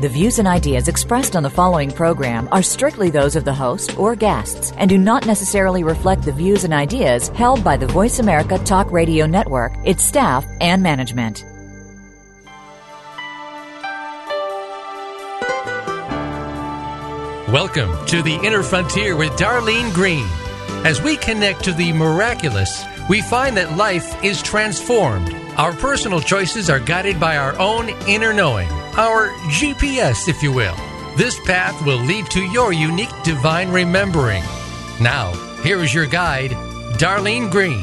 The views and ideas expressed on the following program are strictly those of the host or guests and do not necessarily reflect the views and ideas held by the Voice America Talk Radio Network, its staff, and management. Welcome to the Inner Frontier with Darlene Green. As we connect to the miraculous, we find that life is transformed. Our personal choices are guided by our own inner knowing, our GPS, if you will. This path will lead to your unique divine remembering. Now, here is your guide, Darlene Green.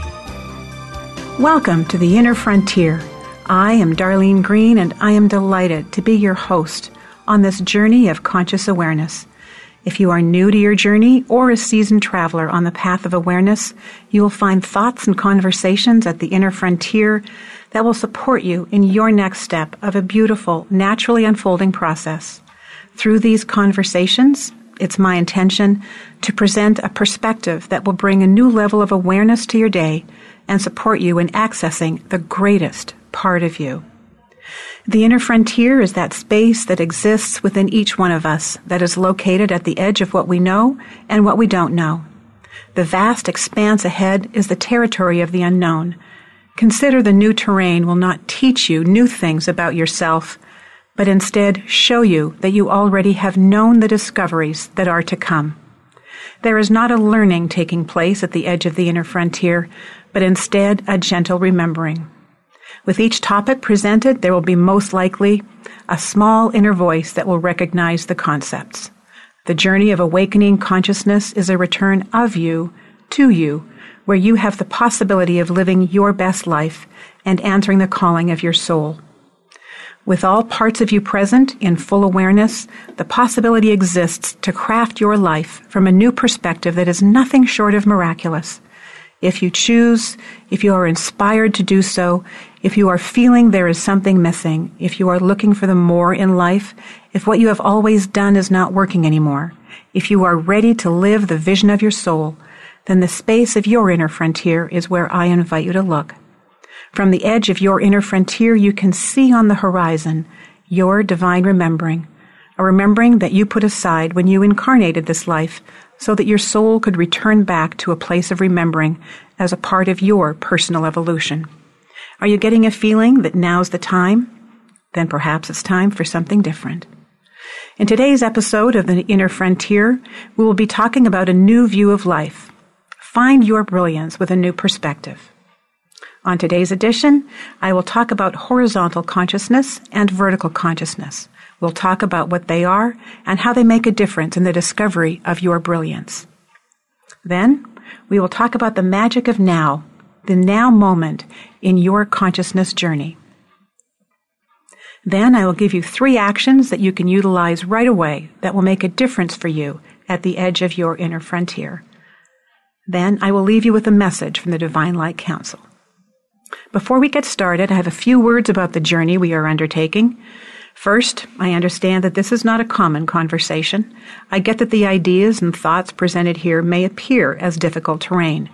Welcome to the Inner Frontier. I am Darlene Green, and I am delighted to be your host on this journey of conscious awareness. If you are new to your journey or a seasoned traveler on the path of awareness, you will find thoughts and conversations at the inner frontier that will support you in your next step of a beautiful, naturally unfolding process. Through these conversations, it's my intention to present a perspective that will bring a new level of awareness to your day and support you in accessing the greatest part of you. The inner frontier is that space that exists within each one of us that is located at the edge of what we know and what we don't know. The vast expanse ahead is the territory of the unknown. Consider the new terrain will not teach you new things about yourself, but instead show you that you already have known the discoveries that are to come. There is not a learning taking place at the edge of the inner frontier, but instead a gentle remembering. With each topic presented, there will be most likely a small inner voice that will recognize the concepts. The journey of awakening consciousness is a return of you to you, where you have the possibility of living your best life and answering the calling of your soul. With all parts of you present in full awareness, the possibility exists to craft your life from a new perspective that is nothing short of miraculous. If you choose, if you are inspired to do so, if you are feeling there is something missing, if you are looking for the more in life, if what you have always done is not working anymore, if you are ready to live the vision of your soul, then the space of your inner frontier is where I invite you to look. From the edge of your inner frontier, you can see on the horizon your divine remembering, a remembering that you put aside when you incarnated this life so that your soul could return back to a place of remembering as a part of your personal evolution. Are you getting a feeling that now's the time? Then perhaps it's time for something different. In today's episode of The Inner Frontier, we will be talking about a new view of life. Find your brilliance with a new perspective. On today's edition, I will talk about horizontal consciousness and vertical consciousness. We'll talk about what they are and how they make a difference in the discovery of your brilliance. Then, we will talk about the magic of now, the now moment in your consciousness journey. Then I will give you three actions that you can utilize right away that will make a difference for you at the edge of your inner frontier. Then I will leave you with a message from the Divine Light Council. Before we get started, I have a few words about the journey we are undertaking. First, I understand that this is not a common conversation. I get that the ideas and thoughts presented here may appear as difficult terrain.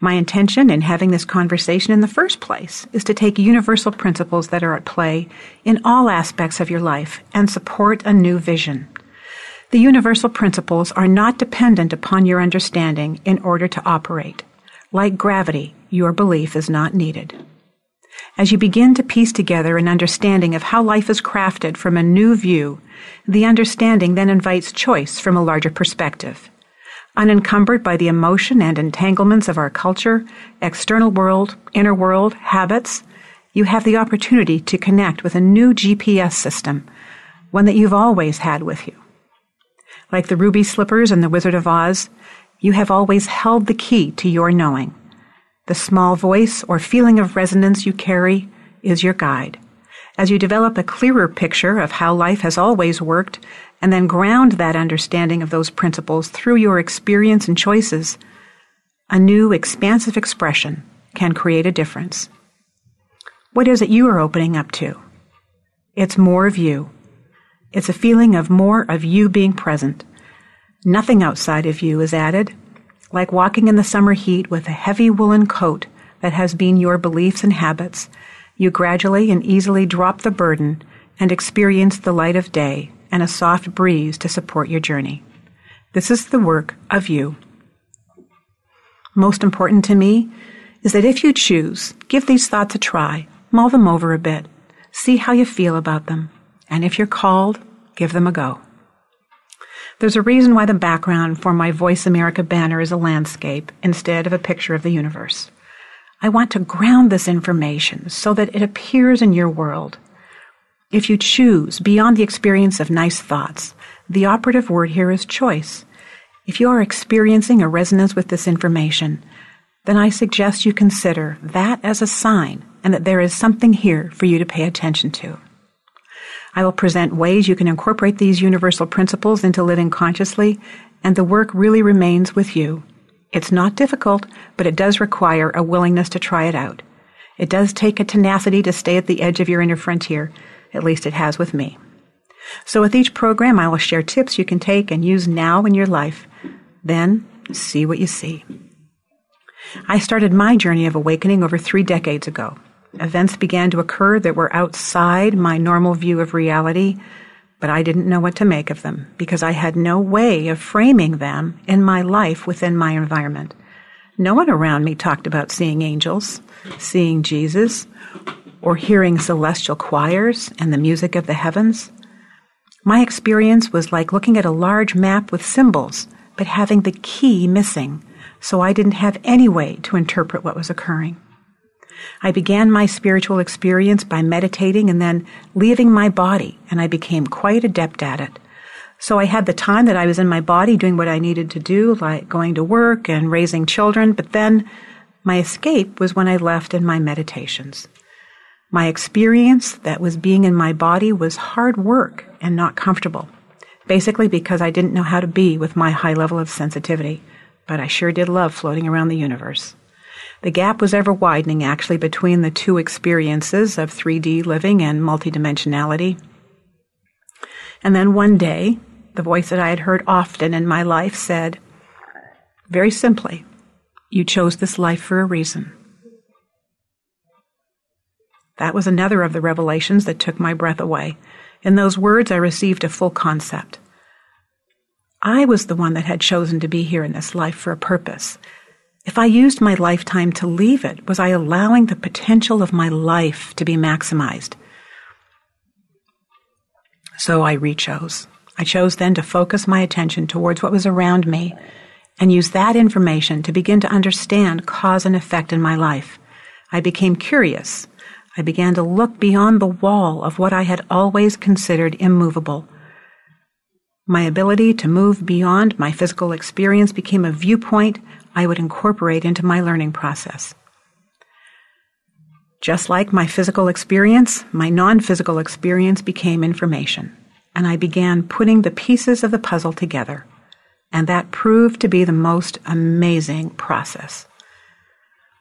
My intention in having this conversation in the first place is to take universal principles that are at play in all aspects of your life and support a new vision. The universal principles are not dependent upon your understanding in order to operate. Like gravity, your belief is not needed. As you begin to piece together an understanding of how life is crafted from a new view, the understanding then invites choice from a larger perspective. Unencumbered by the emotion and entanglements of our culture, external world, inner world, habits, you have the opportunity to connect with a new GPS system, one that you've always had with you. Like the ruby slippers in The Wizard of Oz, you have always held the key to your knowing. The small voice or feeling of resonance you carry is your guide. As you develop a clearer picture of how life has always worked, and then ground that understanding of those principles through your experience and choices, a new expansive expression can create a difference. What is it you are opening up to? It's more of you. It's a feeling of more of you being present. Nothing outside of you is added, like walking in the summer heat with a heavy woolen coat that has been your beliefs and habits. You gradually and easily drop the burden and experience the light of day and a soft breeze to support your journey. This is the work of you. Most important to me is that if you choose, give these thoughts a try, mull them over a bit, see how you feel about them, and if you're called, give them a go. There's a reason why the background for my Voice America banner is a landscape instead of a picture of the universe. I want to ground this information so that it appears in your world. If you choose beyond the experience of nice thoughts, the operative word here is choice. If you are experiencing a resonance with this information, then I suggest you consider that as a sign and that there is something here for you to pay attention to. I will present ways you can incorporate these universal principles into living consciously, and the work really remains with you. It's not difficult, but it does require a willingness to try it out. It does take a tenacity to stay at the edge of your inner frontier, at least it has with me. So with each program, I will share tips you can take and use now in your life. Then, see what you see. I started my journey of awakening over three decades ago. Events began to occur that were outside my normal view of reality, but I didn't know what to make of them because I had no way of framing them in my life within my environment. No one around me talked about seeing angels, seeing Jesus, or hearing celestial choirs and the music of the heavens. My experience was like looking at a large map with symbols, but having the key missing, so I didn't have any way to interpret what was occurring. I began my spiritual experience by meditating and then leaving my body, and I became quite adept at it. So I had the time that I was in my body doing what I needed to do, like going to work and raising children, but then my escape was when I left in my meditations. My experience that was being in my body was hard work and not comfortable, basically because I didn't know how to be with my high level of sensitivity, but I sure did love floating around the universe. The gap was ever widening, actually, between the two experiences of 3D living and multidimensionality. And then one day, the voice that I had heard often in my life said, very simply, you chose this life for a reason. That was another of the revelations that took my breath away. In those words, I received a full concept. I was the one that had chosen to be here in this life for a purpose, if I used my lifetime to leave it, was I allowing the potential of my life to be maximized? So I rechose. I chose then to focus my attention towards what was around me and use that information to begin to understand cause and effect in my life. I became curious. I began to look beyond the wall of what I had always considered immovable. My ability to move beyond my physical experience became a viewpoint I would incorporate into my learning process. Just like my physical experience, my non physical experience became information, and I began putting the pieces of the puzzle together. And that proved to be the most amazing process.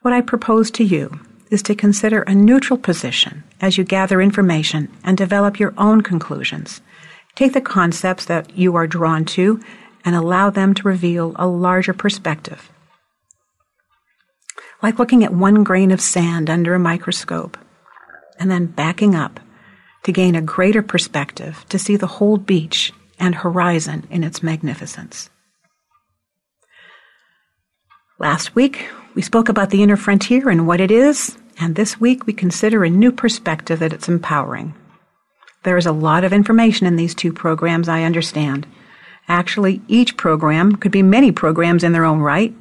What I propose to you is to consider a neutral position as you gather information and develop your own conclusions. Take the concepts that you are drawn to and allow them to reveal a larger perspective like looking at one grain of sand under a microscope and then backing up to gain a greater perspective to see the whole beach and horizon in its magnificence. Last week, we spoke about the inner frontier and what it is, and this week we consider a new perspective that it's empowering. There is a lot of information in these two programs, I understand. Actually, each program could be many programs in their own right,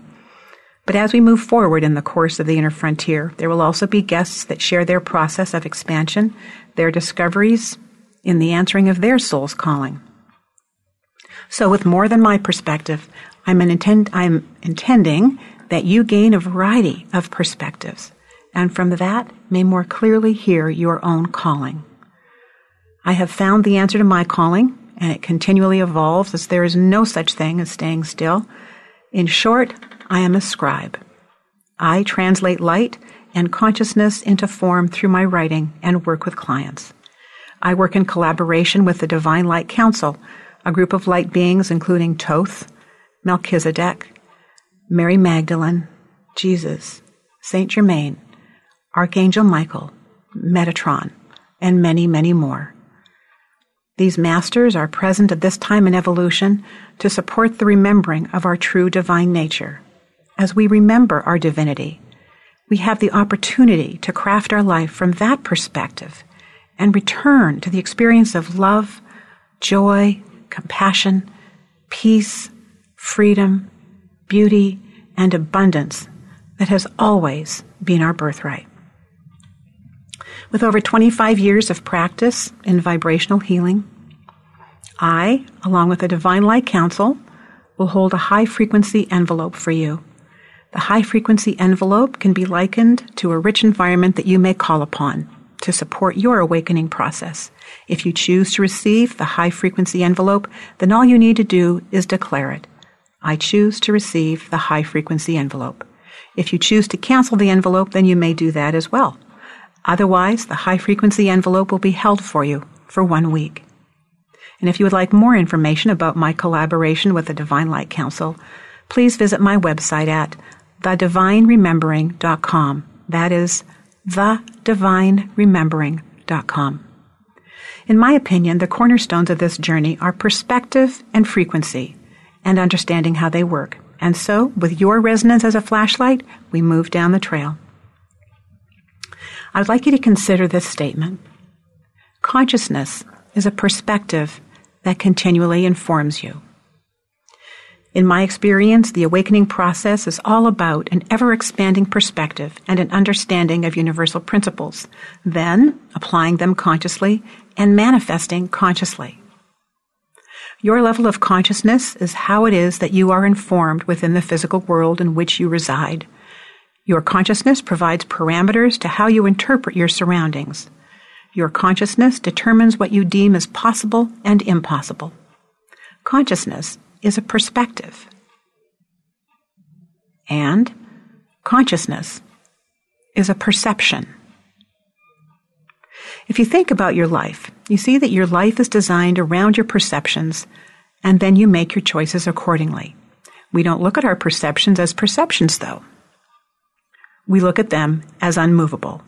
but as we move forward in the course of the inner frontier, there will also be guests that share their process of expansion, their discoveries in the answering of their soul's calling. So, with more than my perspective, I'm, intend, I'm intending that you gain a variety of perspectives, and from that may more clearly hear your own calling. I have found the answer to my calling, and it continually evolves as there is no such thing as staying still. In short, I am a scribe. I translate light and consciousness into form through my writing and work with clients. I work in collaboration with the Divine Light Council, a group of light beings including Thoth, Melchizedek, Mary Magdalene, Jesus, Saint Germain, Archangel Michael, Metatron, and many, many more. These masters are present at this time in evolution to support the remembering of our true divine nature. As we remember our divinity, we have the opportunity to craft our life from that perspective and return to the experience of love, joy, compassion, peace, freedom, beauty, and abundance that has always been our birthright. With over 25 years of practice in vibrational healing, I, along with the Divine Light Council, will hold a high frequency envelope for you. The high frequency envelope can be likened to a rich environment that you may call upon to support your awakening process. If you choose to receive the high frequency envelope, then all you need to do is declare it. I choose to receive the high frequency envelope. If you choose to cancel the envelope, then you may do that as well. Otherwise, the high frequency envelope will be held for you for one week. And if you would like more information about my collaboration with the Divine Light Council, please visit my website at thedivineremembering.com. That is thedivineremembering.com. In my opinion, the cornerstones of this journey are perspective and frequency and understanding how they work. And so, with your resonance as a flashlight, we move down the trail. I'd like you to consider this statement. Consciousness is a perspective that continually informs you. In my experience, the awakening process is all about an ever expanding perspective and an understanding of universal principles, then applying them consciously and manifesting consciously. Your level of consciousness is how it is that you are informed within the physical world in which you reside. Your consciousness provides parameters to how you interpret your surroundings. Your consciousness determines what you deem as possible and impossible. Consciousness is a perspective. And consciousness is a perception. If you think about your life, you see that your life is designed around your perceptions, and then you make your choices accordingly. We don't look at our perceptions as perceptions, though we look at them as unmovable.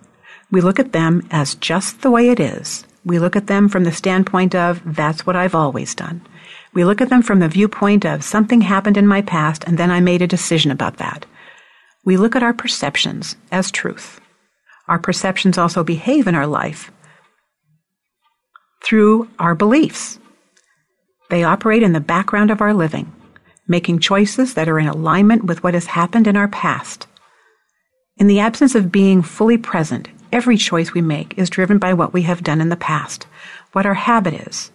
We look at them as just the way it is. We look at them from the standpoint of, that's what I've always done. We look at them from the viewpoint of, something happened in my past and then I made a decision about that. We look at our perceptions as truth. Our perceptions also behave in our life through our beliefs. They operate in the background of our living, making choices that are in alignment with what has happened in our past. In the absence of being fully present, every choice we make is driven by what we have done in the past, what our habit is.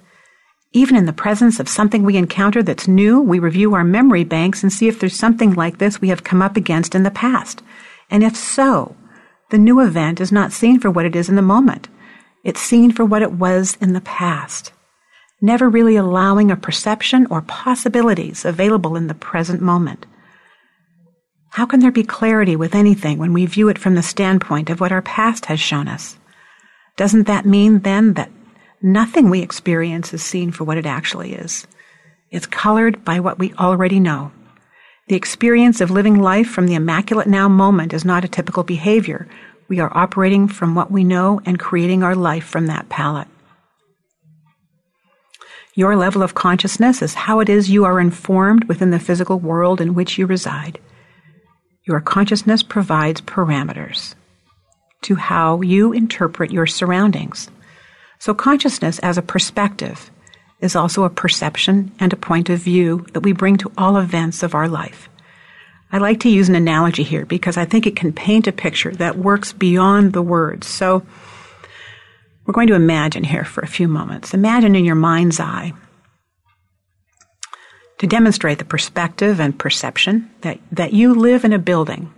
Even in the presence of something we encounter that's new, we review our memory banks and see if there's something like this we have come up against in the past. And if so, the new event is not seen for what it is in the moment. It's seen for what it was in the past, never really allowing a perception or possibilities available in the present moment. How can there be clarity with anything when we view it from the standpoint of what our past has shown us? Doesn't that mean then that nothing we experience is seen for what it actually is? It's colored by what we already know. The experience of living life from the immaculate now moment is not a typical behavior. We are operating from what we know and creating our life from that palette. Your level of consciousness is how it is you are informed within the physical world in which you reside. Your consciousness provides parameters to how you interpret your surroundings. So, consciousness as a perspective is also a perception and a point of view that we bring to all events of our life. I like to use an analogy here because I think it can paint a picture that works beyond the words. So, we're going to imagine here for a few moments. Imagine in your mind's eye to demonstrate the perspective and perception that, that you live in a building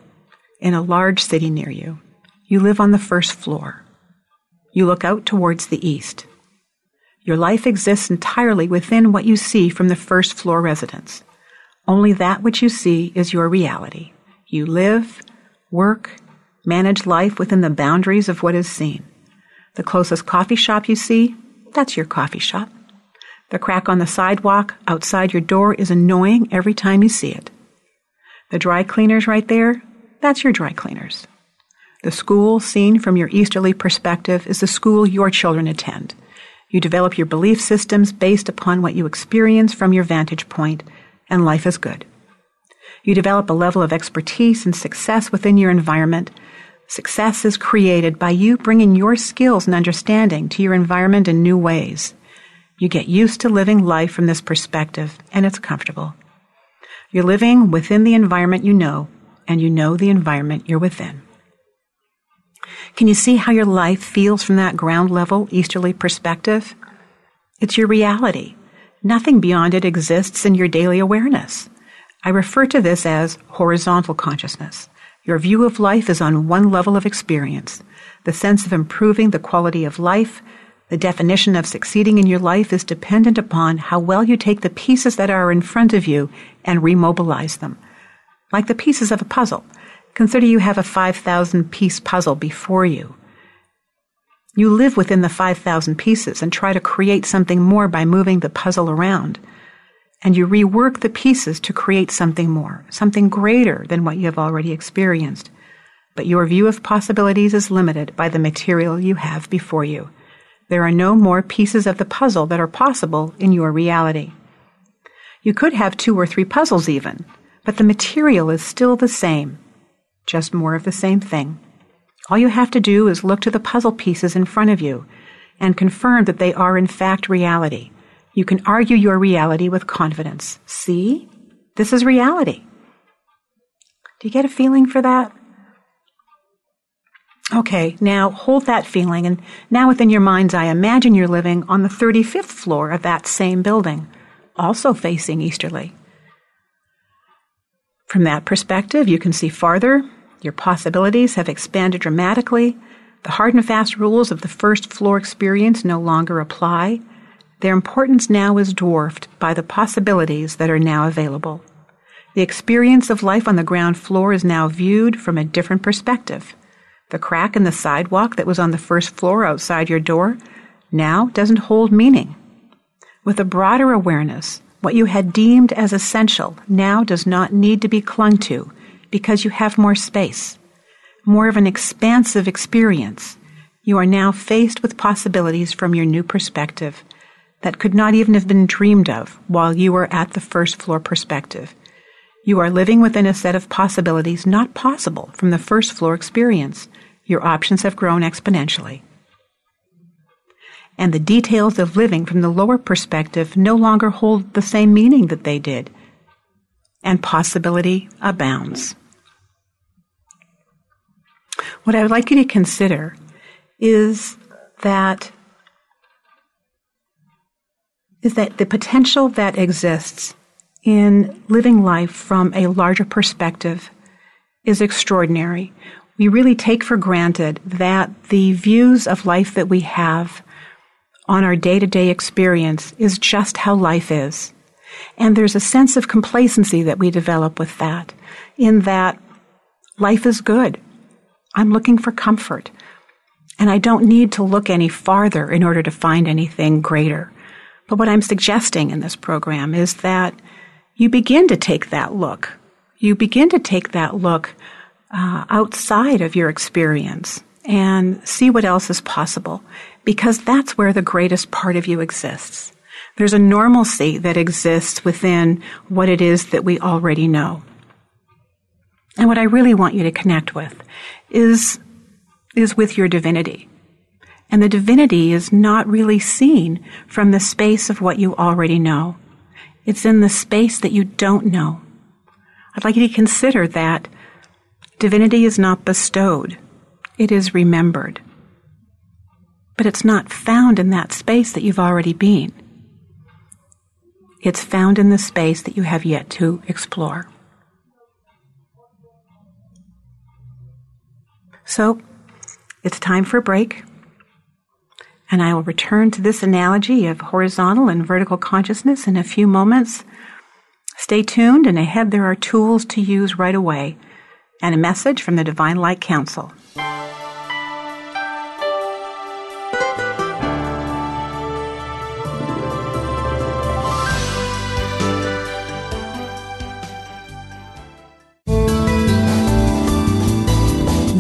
in a large city near you. You live on the first floor. You look out towards the east. Your life exists entirely within what you see from the first floor residence. Only that which you see is your reality. You live, work, Manage life within the boundaries of what is seen. The closest coffee shop you see, that's your coffee shop. The crack on the sidewalk outside your door is annoying every time you see it. The dry cleaners right there, that's your dry cleaners. The school seen from your easterly perspective is the school your children attend. You develop your belief systems based upon what you experience from your vantage point, and life is good. You develop a level of expertise and success within your environment. Success is created by you bringing your skills and understanding to your environment in new ways. You get used to living life from this perspective, and it's comfortable. You're living within the environment you know, and you know the environment you're within. Can you see how your life feels from that ground level, easterly perspective? It's your reality. Nothing beyond it exists in your daily awareness. I refer to this as horizontal consciousness. Your view of life is on one level of experience. The sense of improving the quality of life, the definition of succeeding in your life is dependent upon how well you take the pieces that are in front of you and remobilize them. Like the pieces of a puzzle. Consider you have a 5,000 piece puzzle before you. You live within the 5,000 pieces and try to create something more by moving the puzzle around. And you rework the pieces to create something more, something greater than what you have already experienced. But your view of possibilities is limited by the material you have before you. There are no more pieces of the puzzle that are possible in your reality. You could have two or three puzzles even, but the material is still the same just more of the same thing. All you have to do is look to the puzzle pieces in front of you and confirm that they are in fact reality. You can argue your reality with confidence. See? This is reality. Do you get a feeling for that? Okay, now hold that feeling and now within your mind's eye, imagine you're living on the 35th floor of that same building, also facing easterly. From that perspective, you can see farther your possibilities have expanded dramatically. The hard and fast rules of the first floor experience no longer apply. Their importance now is dwarfed by the possibilities that are now available. The experience of life on the ground floor is now viewed from a different perspective. The crack in the sidewalk that was on the first floor outside your door now doesn't hold meaning. With a broader awareness, what you had deemed as essential now does not need to be clung to because you have more space, more of an expansive experience. You are now faced with possibilities from your new perspective that could not even have been dreamed of while you were at the first floor perspective. You are living within a set of possibilities not possible from the first floor experience. Your options have grown exponentially. And the details of living from the lower perspective no longer hold the same meaning that they did and possibility abounds. What I would like you to consider is that is that the potential that exists in living life from a larger perspective is extraordinary. We really take for granted that the views of life that we have on our day to day experience is just how life is. And there's a sense of complacency that we develop with that, in that life is good. I'm looking for comfort. And I don't need to look any farther in order to find anything greater. But what I'm suggesting in this program is that you begin to take that look. You begin to take that look uh, outside of your experience and see what else is possible because that's where the greatest part of you exists. There's a normalcy that exists within what it is that we already know. And what I really want you to connect with is, is with your divinity. And the divinity is not really seen from the space of what you already know. It's in the space that you don't know. I'd like you to consider that divinity is not bestowed. It is remembered. But it's not found in that space that you've already been. It's found in the space that you have yet to explore. So, it's time for a break. And I will return to this analogy of horizontal and vertical consciousness in a few moments. Stay tuned, and ahead there are tools to use right away and a message from the Divine Light Council.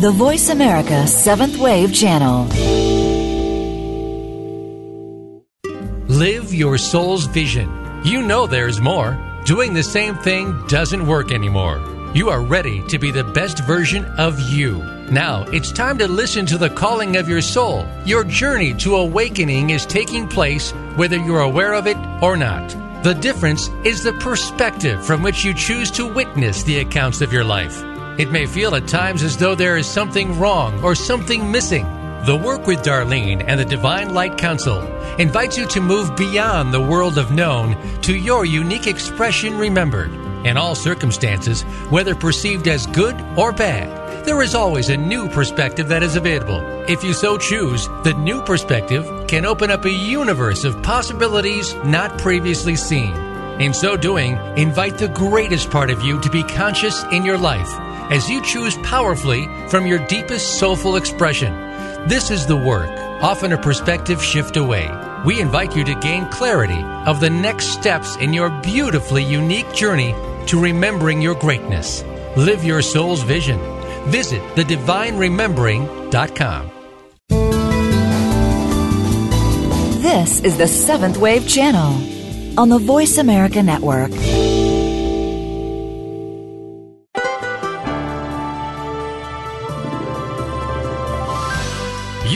The Voice America Seventh Wave Channel. Live your soul's vision. You know there's more. Doing the same thing doesn't work anymore. You are ready to be the best version of you. Now it's time to listen to the calling of your soul. Your journey to awakening is taking place whether you're aware of it or not. The difference is the perspective from which you choose to witness the accounts of your life. It may feel at times as though there is something wrong or something missing. The work with Darlene and the Divine Light Council invites you to move beyond the world of known to your unique expression remembered. In all circumstances, whether perceived as good or bad, there is always a new perspective that is available. If you so choose, the new perspective can open up a universe of possibilities not previously seen. In so doing, invite the greatest part of you to be conscious in your life as you choose powerfully from your deepest soulful expression. This is the work, often a perspective shift away. We invite you to gain clarity of the next steps in your beautifully unique journey to remembering your greatness. Live your soul's vision. Visit thedivineremembering.com. This is the Seventh Wave Channel on the Voice America Network.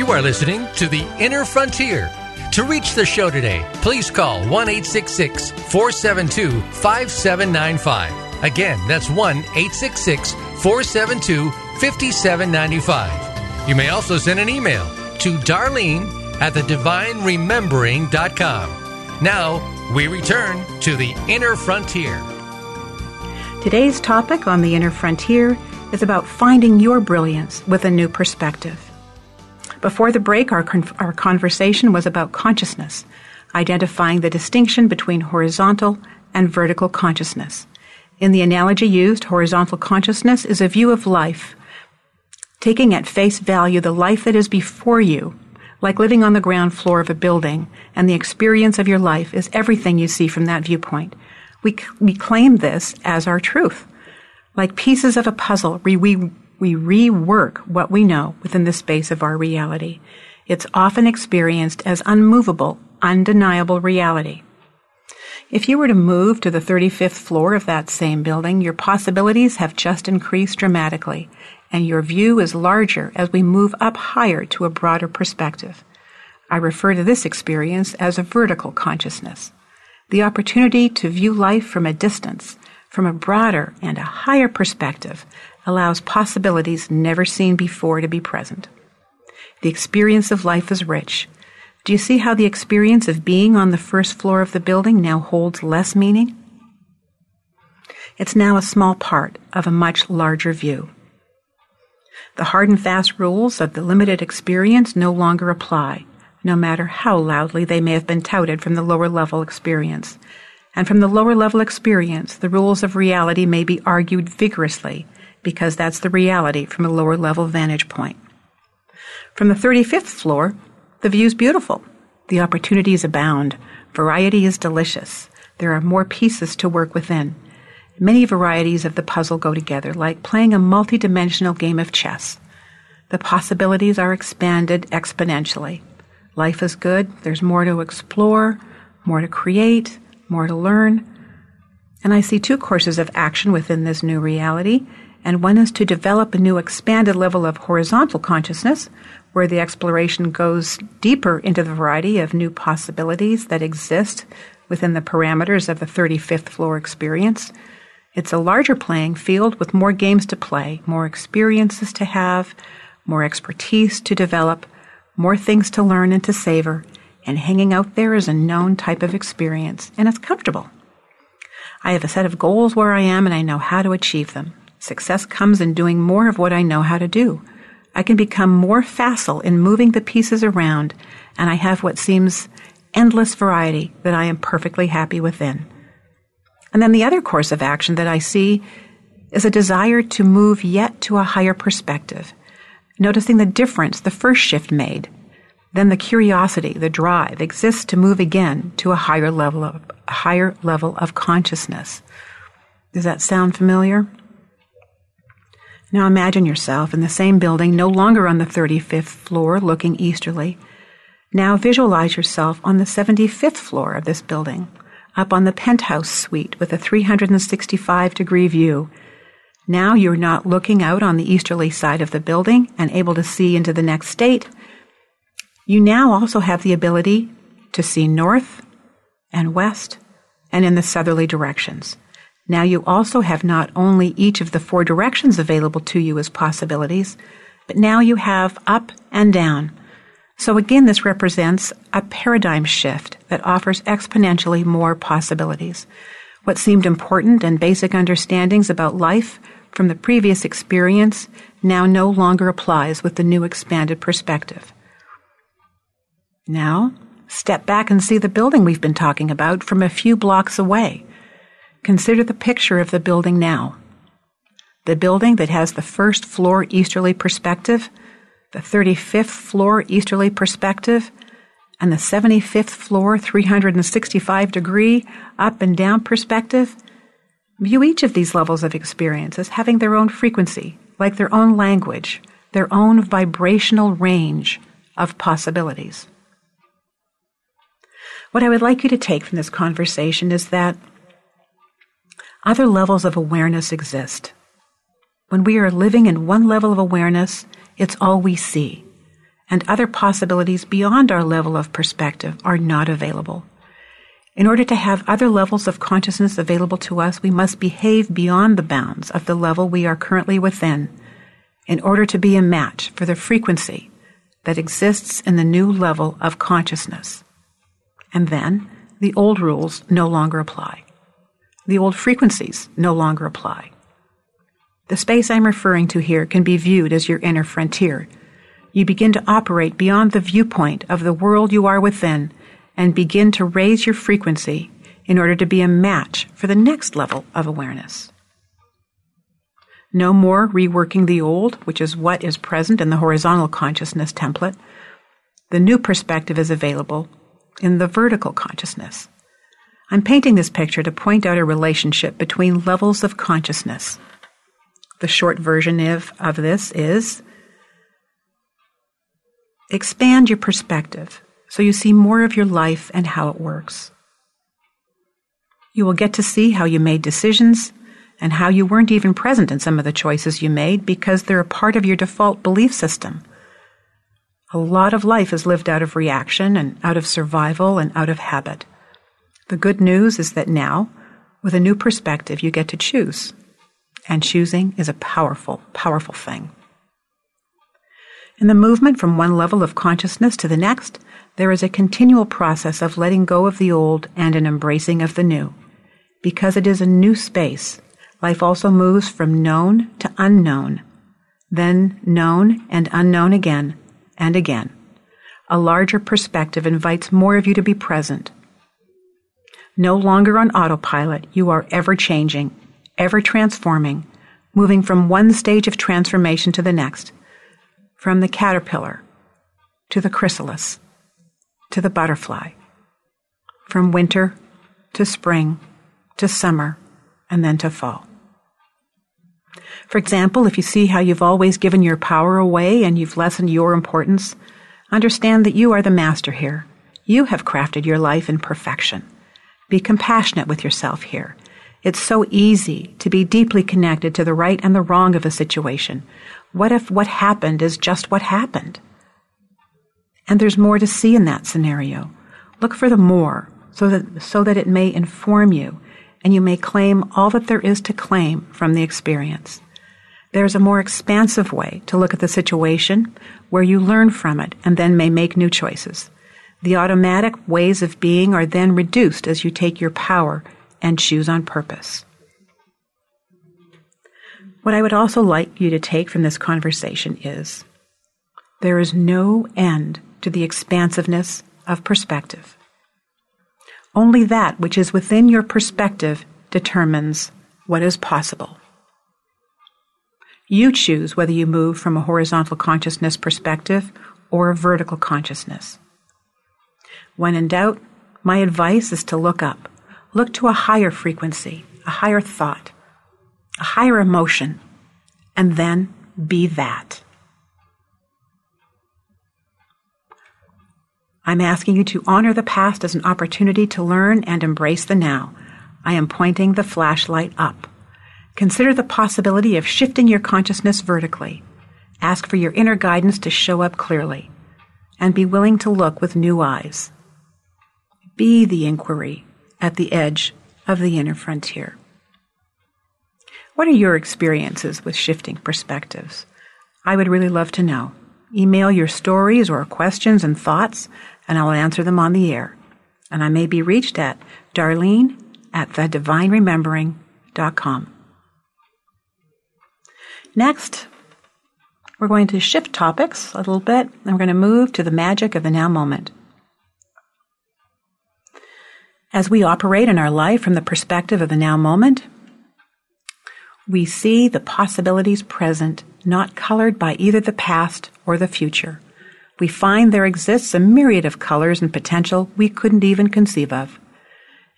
You are listening to The Inner Frontier. To reach the show today, please call 1 866 472 5795. Again, that's 1 866 472 5795. You may also send an email to Darlene at thedivineremembering.com. Now, we return to The Inner Frontier. Today's topic on the Inner Frontier is about finding your brilliance with a new perspective. Before the break, our, con- our conversation was about consciousness, identifying the distinction between horizontal and vertical consciousness. In the analogy used, horizontal consciousness is a view of life, taking at face value the life that is before you, like living on the ground floor of a building, and the experience of your life is everything you see from that viewpoint. We, we claim this as our truth. Like pieces of a puzzle, we, we we rework what we know within the space of our reality. It's often experienced as unmovable, undeniable reality. If you were to move to the 35th floor of that same building, your possibilities have just increased dramatically, and your view is larger as we move up higher to a broader perspective. I refer to this experience as a vertical consciousness. The opportunity to view life from a distance, from a broader and a higher perspective, allows possibilities never seen before to be present. The experience of life is rich. Do you see how the experience of being on the first floor of the building now holds less meaning? It's now a small part of a much larger view. The hard and fast rules of the limited experience no longer apply, no matter how loudly they may have been touted from the lower level experience. And from the lower level experience, the rules of reality may be argued vigorously because that's the reality from a lower level vantage point. From the 35th floor, the view is beautiful. The opportunities abound. Variety is delicious. There are more pieces to work within. Many varieties of the puzzle go together, like playing a multi-dimensional game of chess. The possibilities are expanded exponentially. Life is good. There's more to explore, more to create, more to learn. And I see two courses of action within this new reality and one is to develop a new expanded level of horizontal consciousness where the exploration goes deeper into the variety of new possibilities that exist within the parameters of the 35th floor experience. It's a larger playing field with more games to play, more experiences to have, more expertise to develop, more things to learn and to savor, and hanging out there is a known type of experience, and it's comfortable. I have a set of goals where I am and I know how to achieve them. Success comes in doing more of what I know how to do. I can become more facile in moving the pieces around, and I have what seems endless variety that I am perfectly happy within. And then the other course of action that I see is a desire to move yet to a higher perspective, noticing the difference the first shift made. Then the curiosity, the drive exists to move again to a higher level of higher level of consciousness. Does that sound familiar? Now imagine yourself in the same building, no longer on the 35th floor looking easterly. Now visualize yourself on the 75th floor of this building, up on the penthouse suite with a 365 degree view. Now you're not looking out on the easterly side of the building and able to see into the next state. You now also have the ability to see north and west and in the southerly directions. Now you also have not only each of the four directions available to you as possibilities, but now you have up and down. So again, this represents a paradigm shift that offers exponentially more possibilities. What seemed important and basic understandings about life from the previous experience now no longer applies with the new expanded perspective. Now, step back and see the building we've been talking about from a few blocks away. Consider the picture of the building now. The building that has the first floor easterly perspective, the 35th floor easterly perspective, and the 75th floor 365 degree up and down perspective. View each of these levels of experience as having their own frequency, like their own language, their own vibrational range of possibilities. What I would like you to take from this conversation is that other levels of awareness exist. When we are living in one level of awareness, it's all we see, and other possibilities beyond our level of perspective are not available. In order to have other levels of consciousness available to us, we must behave beyond the bounds of the level we are currently within in order to be a match for the frequency that exists in the new level of consciousness. And then the old rules no longer apply the old frequencies no longer apply. The space I'm referring to here can be viewed as your inner frontier. You begin to operate beyond the viewpoint of the world you are within and begin to raise your frequency in order to be a match for the next level of awareness. No more reworking the old, which is what is present in the horizontal consciousness template. The new perspective is available in the vertical consciousness. I'm painting this picture to point out a relationship between levels of consciousness. The short version of, of this is expand your perspective so you see more of your life and how it works. You will get to see how you made decisions and how you weren't even present in some of the choices you made because they're a part of your default belief system. A lot of life is lived out of reaction and out of survival and out of habit. The good news is that now, with a new perspective, you get to choose. And choosing is a powerful, powerful thing. In the movement from one level of consciousness to the next, there is a continual process of letting go of the old and an embracing of the new. Because it is a new space, life also moves from known to unknown, then known and unknown again and again. A larger perspective invites more of you to be present, no longer on autopilot, you are ever changing, ever transforming, moving from one stage of transformation to the next, from the caterpillar to the chrysalis to the butterfly, from winter to spring to summer and then to fall. For example, if you see how you've always given your power away and you've lessened your importance, understand that you are the master here. You have crafted your life in perfection. Be compassionate with yourself here. It's so easy to be deeply connected to the right and the wrong of a situation. What if what happened is just what happened? And there's more to see in that scenario. Look for the more so that, so that it may inform you and you may claim all that there is to claim from the experience. There's a more expansive way to look at the situation where you learn from it and then may make new choices. The automatic ways of being are then reduced as you take your power and choose on purpose. What I would also like you to take from this conversation is there is no end to the expansiveness of perspective. Only that which is within your perspective determines what is possible. You choose whether you move from a horizontal consciousness perspective or a vertical consciousness. When in doubt, my advice is to look up. Look to a higher frequency, a higher thought, a higher emotion, and then be that. I'm asking you to honor the past as an opportunity to learn and embrace the now. I am pointing the flashlight up. Consider the possibility of shifting your consciousness vertically. Ask for your inner guidance to show up clearly. And be willing to look with new eyes. Be the inquiry at the edge of the inner frontier. What are your experiences with shifting perspectives? I would really love to know. Email your stories or questions and thoughts, and I'll answer them on the air. And I may be reached at darlene at thedivineremembering.com. Next, we're going to shift topics a little bit, and we're going to move to the magic of the now moment. As we operate in our life from the perspective of the now moment, we see the possibilities present, not colored by either the past or the future. We find there exists a myriad of colors and potential we couldn't even conceive of.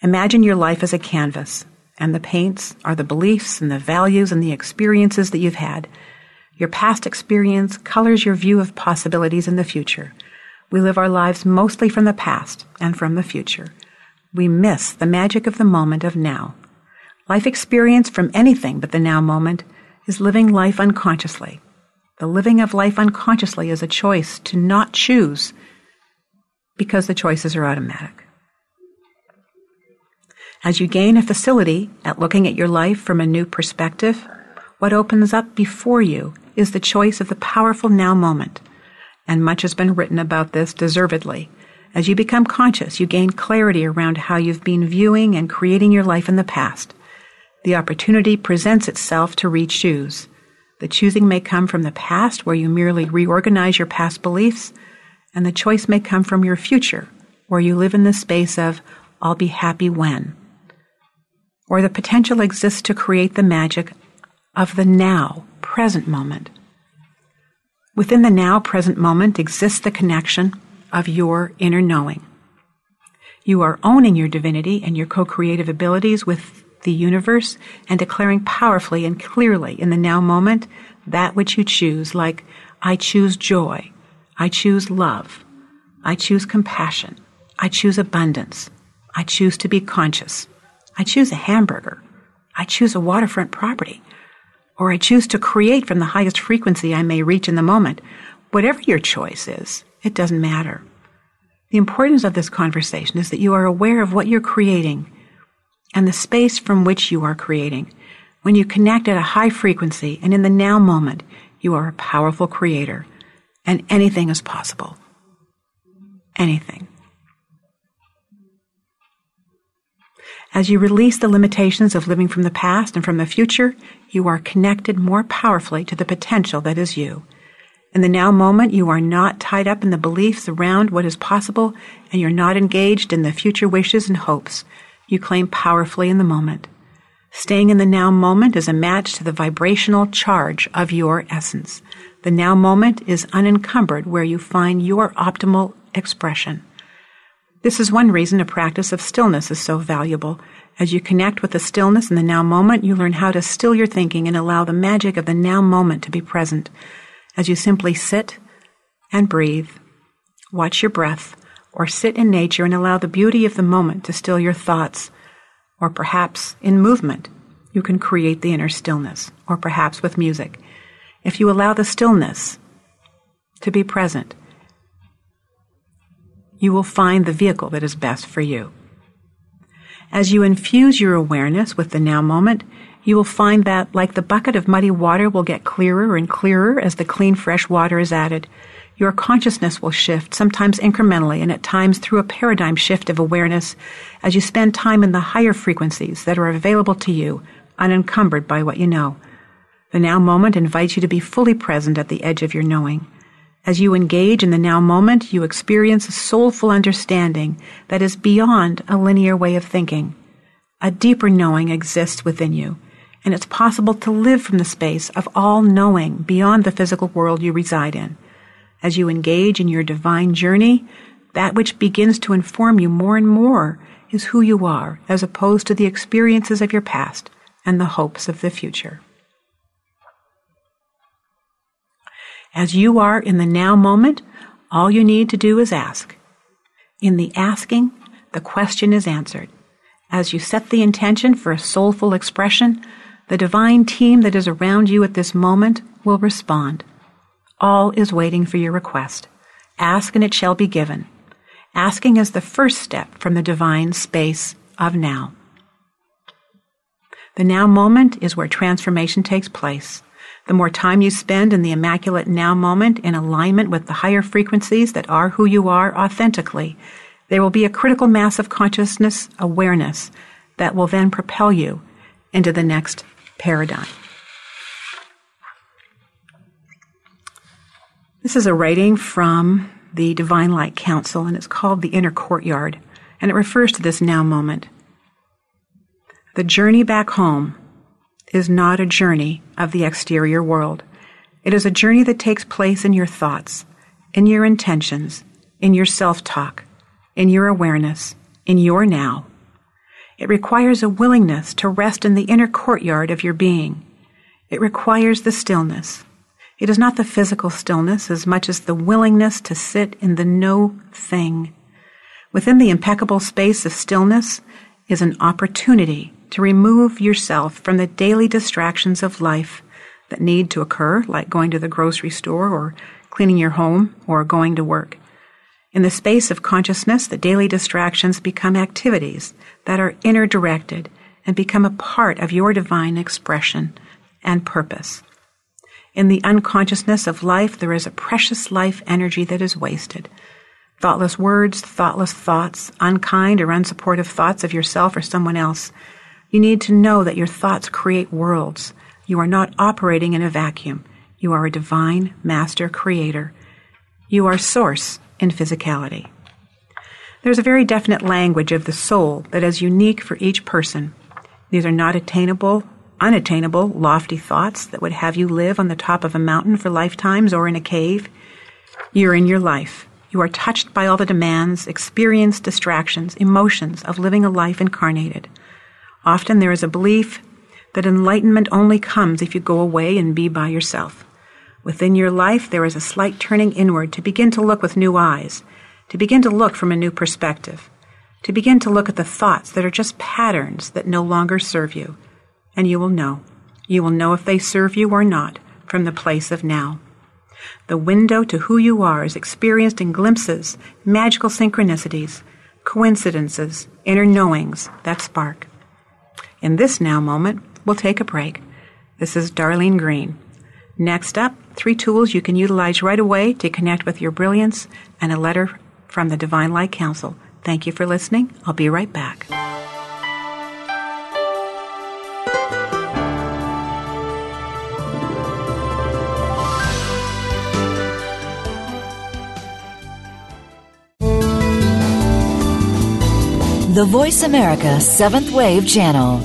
Imagine your life as a canvas, and the paints are the beliefs and the values and the experiences that you've had. Your past experience colors your view of possibilities in the future. We live our lives mostly from the past and from the future. We miss the magic of the moment of now. Life experience from anything but the now moment is living life unconsciously. The living of life unconsciously is a choice to not choose because the choices are automatic. As you gain a facility at looking at your life from a new perspective, what opens up before you is the choice of the powerful now moment. And much has been written about this deservedly. As you become conscious, you gain clarity around how you've been viewing and creating your life in the past. The opportunity presents itself to re-choose. The choosing may come from the past, where you merely reorganize your past beliefs, and the choice may come from your future, where you live in the space of, I'll be happy when. Or the potential exists to create the magic of the now, present moment. Within the now, present moment exists the connection of your inner knowing. You are owning your divinity and your co creative abilities with the universe and declaring powerfully and clearly in the now moment that which you choose, like, I choose joy, I choose love, I choose compassion, I choose abundance, I choose to be conscious, I choose a hamburger, I choose a waterfront property, or I choose to create from the highest frequency I may reach in the moment. Whatever your choice is, it doesn't matter. The importance of this conversation is that you are aware of what you're creating and the space from which you are creating. When you connect at a high frequency and in the now moment, you are a powerful creator, and anything is possible. Anything. As you release the limitations of living from the past and from the future, you are connected more powerfully to the potential that is you. In the now moment, you are not tied up in the beliefs around what is possible, and you're not engaged in the future wishes and hopes you claim powerfully in the moment. Staying in the now moment is a match to the vibrational charge of your essence. The now moment is unencumbered where you find your optimal expression. This is one reason a practice of stillness is so valuable. As you connect with the stillness in the now moment, you learn how to still your thinking and allow the magic of the now moment to be present. As you simply sit and breathe, watch your breath, or sit in nature and allow the beauty of the moment to still your thoughts. Or perhaps in movement, you can create the inner stillness, or perhaps with music. If you allow the stillness to be present, you will find the vehicle that is best for you. As you infuse your awareness with the now moment, you will find that, like the bucket of muddy water will get clearer and clearer as the clean, fresh water is added, your consciousness will shift, sometimes incrementally and at times through a paradigm shift of awareness as you spend time in the higher frequencies that are available to you, unencumbered by what you know. The now moment invites you to be fully present at the edge of your knowing. As you engage in the now moment, you experience a soulful understanding that is beyond a linear way of thinking. A deeper knowing exists within you, and it's possible to live from the space of all knowing beyond the physical world you reside in. As you engage in your divine journey, that which begins to inform you more and more is who you are, as opposed to the experiences of your past and the hopes of the future. As you are in the now moment, all you need to do is ask. In the asking, the question is answered. As you set the intention for a soulful expression, the divine team that is around you at this moment will respond. All is waiting for your request. Ask and it shall be given. Asking is the first step from the divine space of now. The now moment is where transformation takes place. The more time you spend in the immaculate now moment in alignment with the higher frequencies that are who you are authentically, there will be a critical mass of consciousness awareness that will then propel you into the next paradigm. This is a writing from the Divine Light Council, and it's called The Inner Courtyard, and it refers to this now moment. The journey back home is not a journey of the exterior world. It is a journey that takes place in your thoughts, in your intentions, in your self talk, in your awareness, in your now. It requires a willingness to rest in the inner courtyard of your being. It requires the stillness. It is not the physical stillness as much as the willingness to sit in the no thing. Within the impeccable space of stillness is an opportunity to remove yourself from the daily distractions of life that need to occur, like going to the grocery store or cleaning your home or going to work. In the space of consciousness, the daily distractions become activities that are inner directed and become a part of your divine expression and purpose. In the unconsciousness of life, there is a precious life energy that is wasted. Thoughtless words, thoughtless thoughts, unkind or unsupportive thoughts of yourself or someone else you need to know that your thoughts create worlds. You are not operating in a vacuum. You are a divine master creator. You are source in physicality. There's a very definite language of the soul that is unique for each person. These are not attainable, unattainable, lofty thoughts that would have you live on the top of a mountain for lifetimes or in a cave. You're in your life. You are touched by all the demands, experience, distractions, emotions of living a life incarnated. Often there is a belief that enlightenment only comes if you go away and be by yourself. Within your life, there is a slight turning inward to begin to look with new eyes, to begin to look from a new perspective, to begin to look at the thoughts that are just patterns that no longer serve you. And you will know. You will know if they serve you or not from the place of now. The window to who you are is experienced in glimpses, magical synchronicities, coincidences, inner knowings that spark. In this now moment, we'll take a break. This is Darlene Green. Next up, three tools you can utilize right away to connect with your brilliance and a letter from the Divine Light Council. Thank you for listening. I'll be right back. The Voice America Seventh Wave Channel.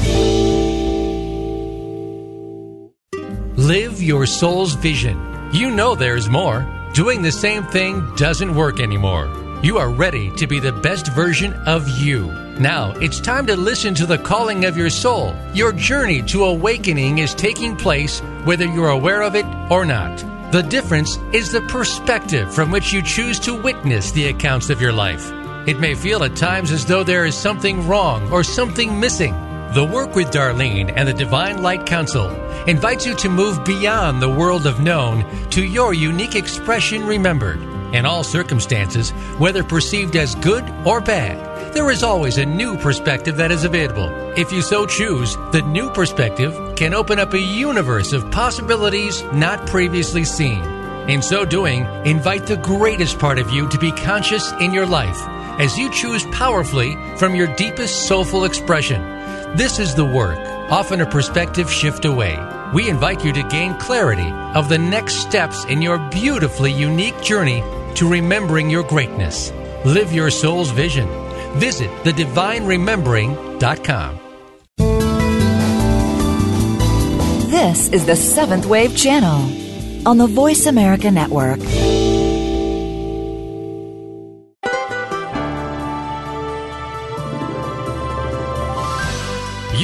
Live your soul's vision. You know there's more. Doing the same thing doesn't work anymore. You are ready to be the best version of you. Now it's time to listen to the calling of your soul. Your journey to awakening is taking place whether you're aware of it or not. The difference is the perspective from which you choose to witness the accounts of your life. It may feel at times as though there is something wrong or something missing. The work with Darlene and the Divine Light Council invites you to move beyond the world of known to your unique expression remembered. In all circumstances, whether perceived as good or bad, there is always a new perspective that is available. If you so choose, the new perspective can open up a universe of possibilities not previously seen. In so doing, invite the greatest part of you to be conscious in your life as you choose powerfully from your deepest soulful expression. This is the work, often a perspective shift away. We invite you to gain clarity of the next steps in your beautifully unique journey to remembering your greatness. Live your soul's vision. Visit thedivineremembering.com. This is the Seventh Wave Channel on the Voice America Network.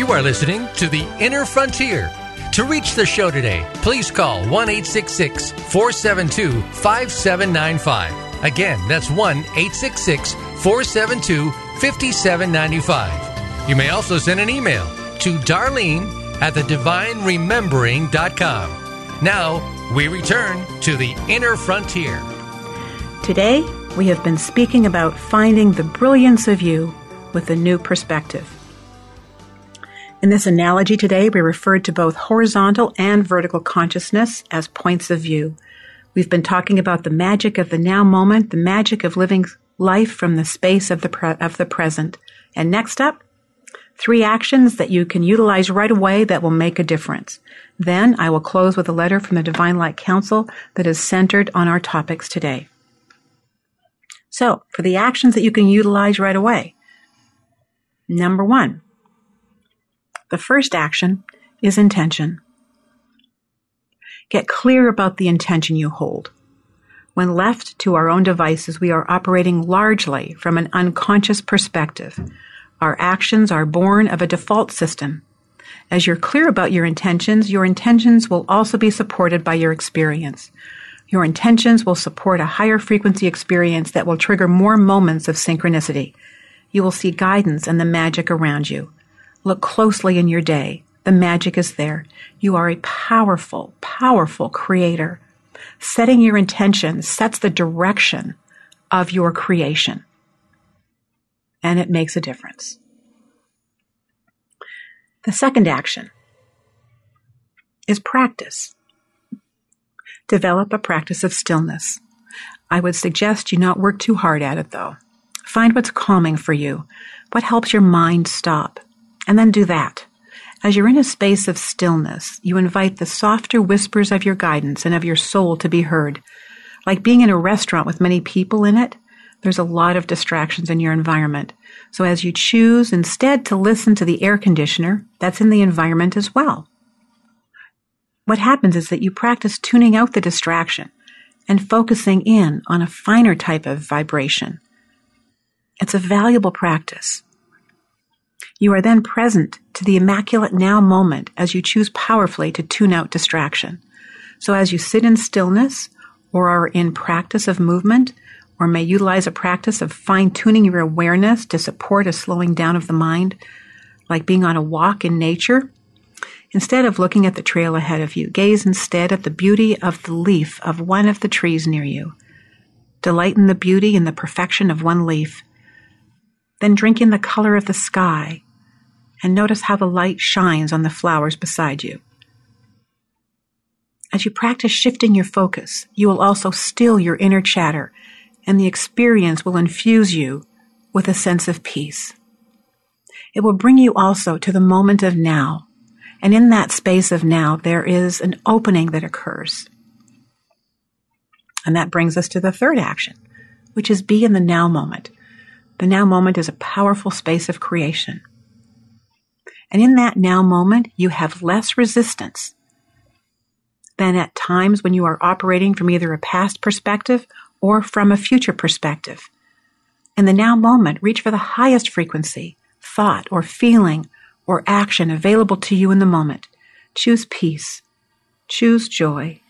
You are listening to The Inner Frontier. To reach the show today, please call 1 472 5795. Again, that's 1 472 5795. You may also send an email to Darlene at thedivineremembering.com. Now, we return to the inner frontier. Today, we have been speaking about finding the brilliance of you with a new perspective. In this analogy today, we referred to both horizontal and vertical consciousness as points of view. We've been talking about the magic of the now moment, the magic of living life from the space of the, pre- of the present. And next up, three actions that you can utilize right away that will make a difference. Then I will close with a letter from the Divine Light Council that is centered on our topics today. So, for the actions that you can utilize right away, number one, the first action is intention. Get clear about the intention you hold. When left to our own devices, we are operating largely from an unconscious perspective. Our actions are born of a default system. As you're clear about your intentions, your intentions will also be supported by your experience. Your intentions will support a higher frequency experience that will trigger more moments of synchronicity. You will see guidance and the magic around you. Look closely in your day. The magic is there. You are a powerful, powerful creator. Setting your intention sets the direction of your creation. And it makes a difference. The second action is practice. Develop a practice of stillness. I would suggest you not work too hard at it though. Find what's calming for you, what helps your mind stop, and then do that. As you're in a space of stillness, you invite the softer whispers of your guidance and of your soul to be heard. Like being in a restaurant with many people in it, there's a lot of distractions in your environment. So as you choose instead to listen to the air conditioner, that's in the environment as well. What happens is that you practice tuning out the distraction and focusing in on a finer type of vibration. It's a valuable practice. You are then present to the immaculate now moment as you choose powerfully to tune out distraction. So as you sit in stillness or are in practice of movement or may utilize a practice of fine tuning your awareness to support a slowing down of the mind, like being on a walk in nature, instead of looking at the trail ahead of you, gaze instead at the beauty of the leaf of one of the trees near you. Delight in the beauty and the perfection of one leaf. Then drink in the color of the sky and notice how the light shines on the flowers beside you. As you practice shifting your focus, you will also still your inner chatter, and the experience will infuse you with a sense of peace. It will bring you also to the moment of now, and in that space of now, there is an opening that occurs. And that brings us to the third action, which is be in the now moment. The now moment is a powerful space of creation. And in that now moment, you have less resistance than at times when you are operating from either a past perspective or from a future perspective. In the now moment, reach for the highest frequency, thought or feeling or action available to you in the moment. Choose peace. Choose joy.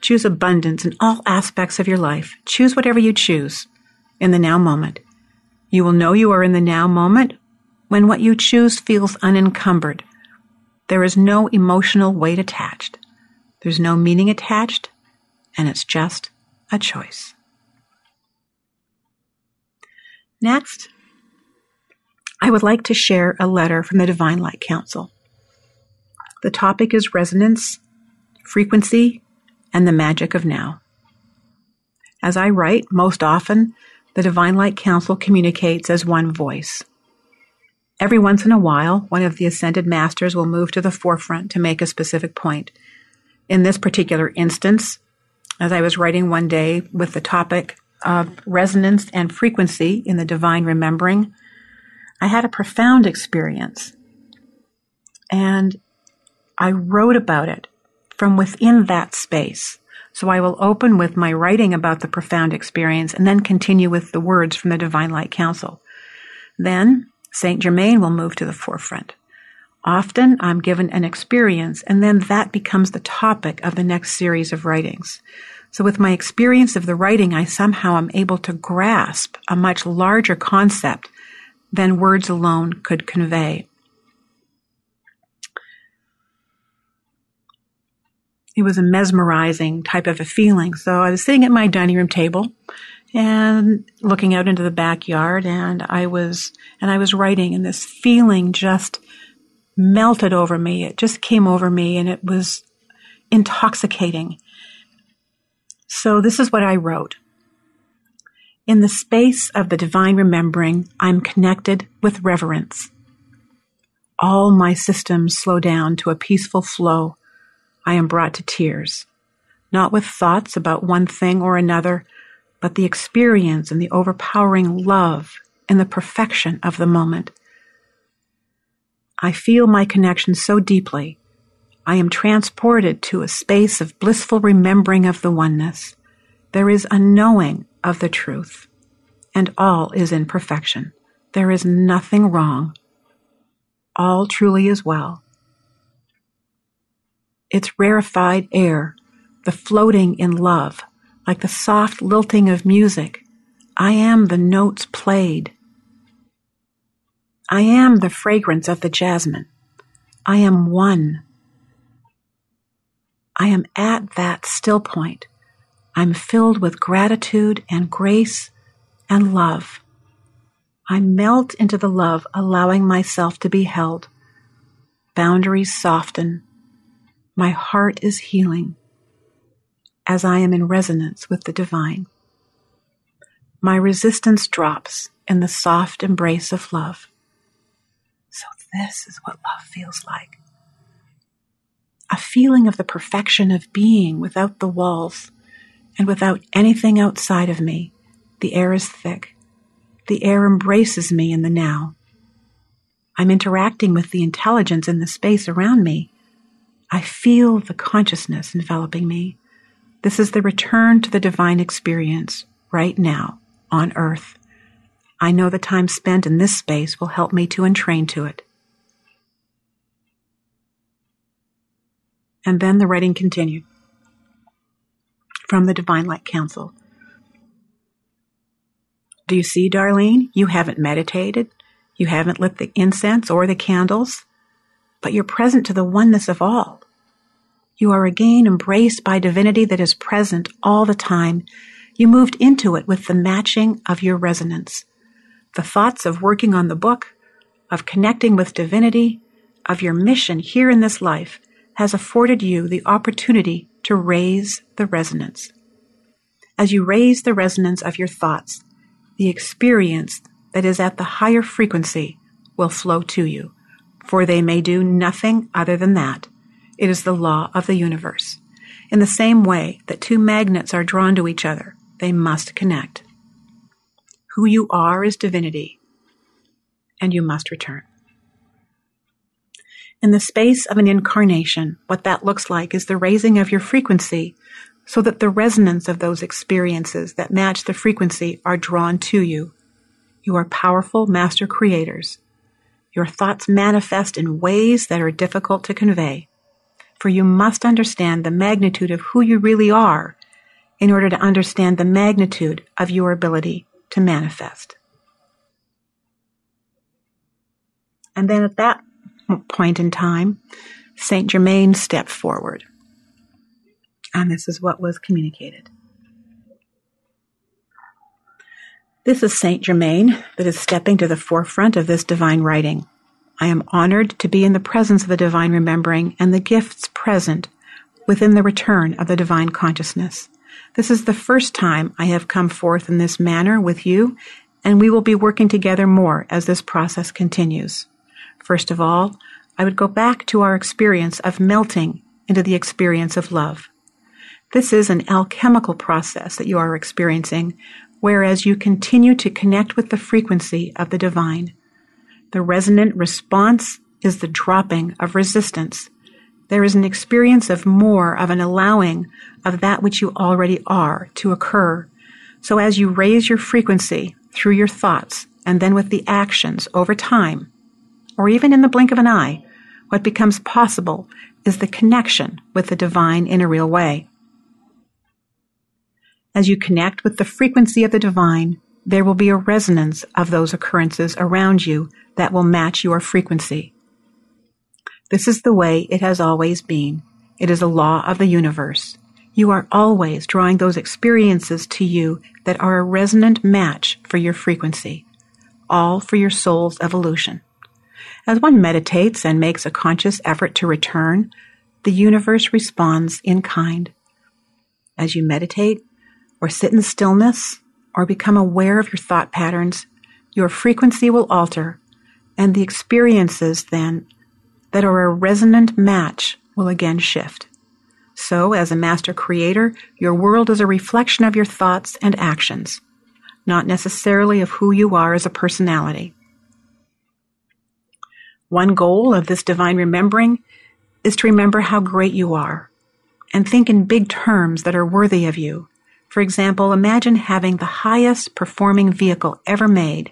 Choose abundance in all aspects of your life. Choose whatever you choose in the now moment. You will know you are in the now moment when what you choose feels unencumbered. There is no emotional weight attached. There's no meaning attached, and it's just a choice. Next, I would like to share a letter from the Divine Light Council. The topic is resonance, frequency, and the magic of now. As I write, most often, the Divine Light Council communicates as one voice. Every once in a while, one of the ascended masters will move to the forefront to make a specific point. In this particular instance, as I was writing one day with the topic of resonance and frequency in the divine remembering, I had a profound experience. And I wrote about it from within that space. So I will open with my writing about the profound experience and then continue with the words from the Divine Light Council. Then Saint Germain will move to the forefront. Often I'm given an experience and then that becomes the topic of the next series of writings. So with my experience of the writing, I somehow am able to grasp a much larger concept than words alone could convey. It was a mesmerizing type of a feeling. So I was sitting at my dining room table and looking out into the backyard and I was, and I was writing and this feeling just melted over me. It just came over me and it was intoxicating. So this is what I wrote. In the space of the divine remembering, I'm connected with reverence. All my systems slow down to a peaceful flow I am brought to tears, not with thoughts about one thing or another, but the experience and the overpowering love and the perfection of the moment. I feel my connection so deeply. I am transported to a space of blissful remembering of the oneness. There is a knowing of the truth, and all is in perfection. There is nothing wrong. All truly is well its rarefied air, the floating in love, like the soft lilting of music. I am the notes played. I am the fragrance of the jasmine. I am one. I am at that still point. I'm filled with gratitude and grace and love. I melt into the love, allowing myself to be held. Boundaries soften. My heart is healing as I am in resonance with the divine. My resistance drops in the soft embrace of love. So, this is what love feels like a feeling of the perfection of being without the walls and without anything outside of me. The air is thick. The air embraces me in the now. I'm interacting with the intelligence in the space around me I feel the consciousness enveloping me. This is the return to the divine experience right now on earth. I know the time spent in this space will help me to entrain to it. And then the writing continued from the Divine Light Council. Do you see, Darlene? You haven't meditated. You haven't lit the incense or the candles but you're present to the oneness of all. You are again embraced by divinity that is present all the time. You moved into it with the matching of your resonance. The thoughts of working on the book, of connecting with divinity, of your mission here in this life has afforded you the opportunity to raise the resonance. As you raise the resonance of your thoughts, the experience that is at the higher frequency will flow to you for they may do nothing other than that. It is the law of the universe. In the same way that two magnets are drawn to each other, they must connect. Who you are is divinity, and you must return. In the space of an incarnation, what that looks like is the raising of your frequency so that the resonance of those experiences that match the frequency are drawn to you. You are powerful master creators your thoughts manifest in ways that are difficult to convey, for you must understand the magnitude of who you really are in order to understand the magnitude of your ability to manifest. And then at that point in time, Saint Germain stepped forward. And this is what was communicated. This is Saint Germain that is stepping to the forefront of this divine writing. I am honored to be in the presence of the divine remembering and the gifts present within the return of the divine consciousness. This is the first time I have come forth in this manner with you, and we will be working together more as this process continues. First of all, I would go back to our experience of melting into the experience of love. This is an alchemical process that you are experiencing, whereas you continue to connect with the frequency of the divine. The resonant response is the dropping of resistance, there is an experience of more of an allowing of that which you already are to occur. So as you raise your frequency through your thoughts and then with the actions over time, or even in the blink of an eye, what becomes possible is the connection with the divine in a real way. As you connect with the frequency of the divine, there will be a resonance of those occurrences around you that will match your frequency. This is the way it has always been. It is a law of the universe. You are always drawing those experiences to you that are a resonant match for your frequency, all for your soul's evolution. As one meditates and makes a conscious effort to return, the universe responds in kind. As you meditate, or sit in stillness, or become aware of your thought patterns, your frequency will alter, and the experiences then that are a resonant match will again shift. So, as a master creator, your world is a reflection of your thoughts and actions, not necessarily of who you are as a personality. One goal of this divine remembering is to remember how great you are and think in big terms that are worthy of you. For example, imagine having the highest performing vehicle ever made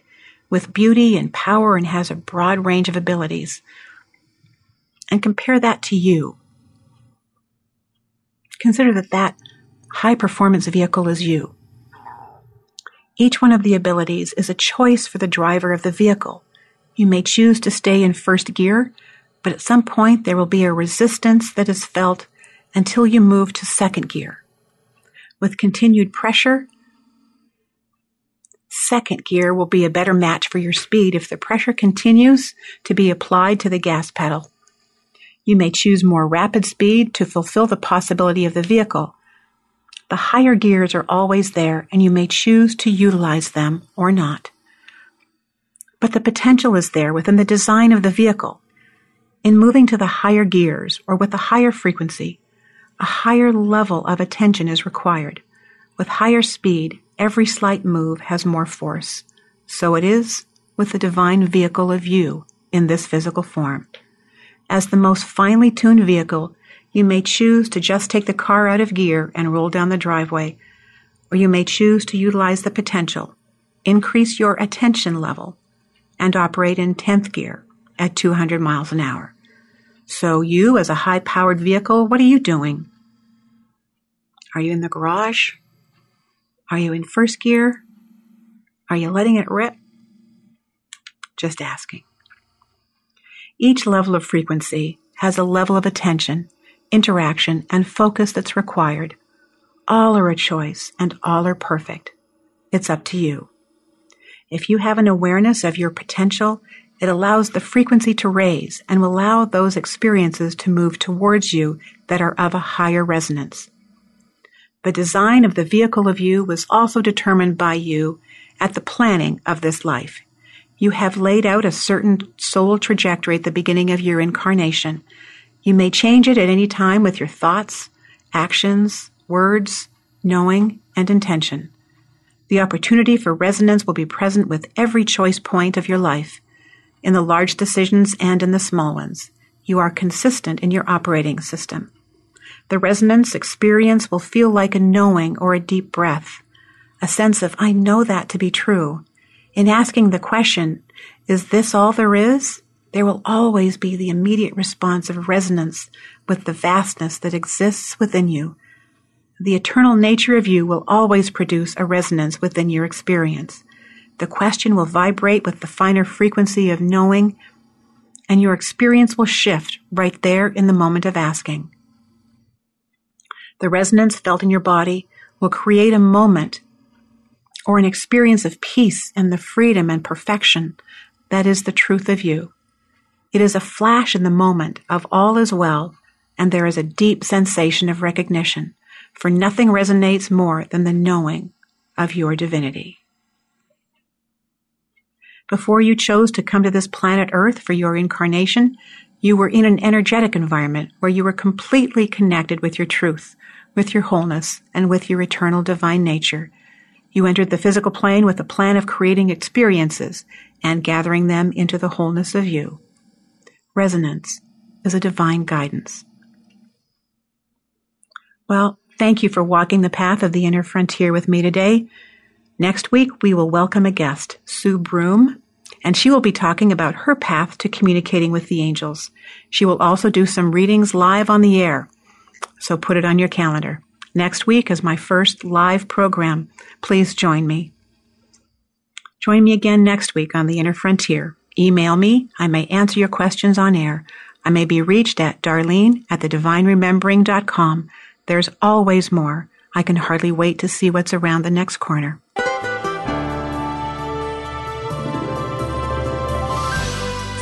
with beauty and power and has a broad range of abilities and compare that to you. Consider that that high performance vehicle is you. Each one of the abilities is a choice for the driver of the vehicle. You may choose to stay in first gear, but at some point there will be a resistance that is felt until you move to second gear. With continued pressure, second gear will be a better match for your speed if the pressure continues to be applied to the gas pedal. You may choose more rapid speed to fulfill the possibility of the vehicle. The higher gears are always there and you may choose to utilize them or not. But the potential is there within the design of the vehicle. In moving to the higher gears or with a higher frequency, a higher level of attention is required. With higher speed, every slight move has more force. So it is with the divine vehicle of you in this physical form. As the most finely tuned vehicle, you may choose to just take the car out of gear and roll down the driveway, or you may choose to utilize the potential, increase your attention level, and operate in 10th gear at 200 miles an hour. So you, as a high powered vehicle, what are you doing? Are you in the garage? Are you in first gear? Are you letting it rip? Just asking. Each level of frequency has a level of attention, interaction, and focus that's required. All are a choice and all are perfect. It's up to you. If you have an awareness of your potential, it allows the frequency to raise and will allow those experiences to move towards you that are of a higher resonance. The design of the vehicle of you was also determined by you at the planning of this life. You have laid out a certain soul trajectory at the beginning of your incarnation. You may change it at any time with your thoughts, actions, words, knowing, and intention. The opportunity for resonance will be present with every choice point of your life, in the large decisions and in the small ones. You are consistent in your operating system. The resonance experience will feel like a knowing or a deep breath, a sense of, I know that to be true, in asking the question, is this all there is? There will always be the immediate response of resonance with the vastness that exists within you. The eternal nature of you will always produce a resonance within your experience. The question will vibrate with the finer frequency of knowing, and your experience will shift right there in the moment of asking. The resonance felt in your body will create a moment or an experience of peace and the freedom and perfection that is the truth of you. It is a flash in the moment of all is well, and there is a deep sensation of recognition, for nothing resonates more than the knowing of your divinity. Before you chose to come to this planet Earth for your incarnation, you were in an energetic environment where you were completely connected with your truth, with your wholeness, and with your eternal divine nature, you entered the physical plane with a plan of creating experiences and gathering them into the wholeness of you. Resonance is a divine guidance. Well, thank you for walking the path of the inner frontier with me today. Next week, we will welcome a guest, Sue Broom, and she will be talking about her path to communicating with the angels. She will also do some readings live on the air. So put it on your calendar. Next week is my first live program. Please join me. Join me again next week on The Inner Frontier. Email me. I may answer your questions on air. I may be reached at darlene at thedivineremembering.com. There's always more. I can hardly wait to see what's around the next corner.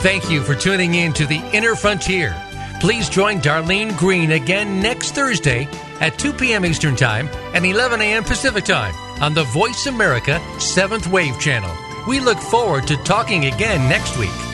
Thank you for tuning in to The Inner Frontier. Please join Darlene Green again next Thursday at 2 p.m. Eastern Time and 11 a.m. Pacific Time on the Voice America 7th Wave Channel. We look forward to talking again next week.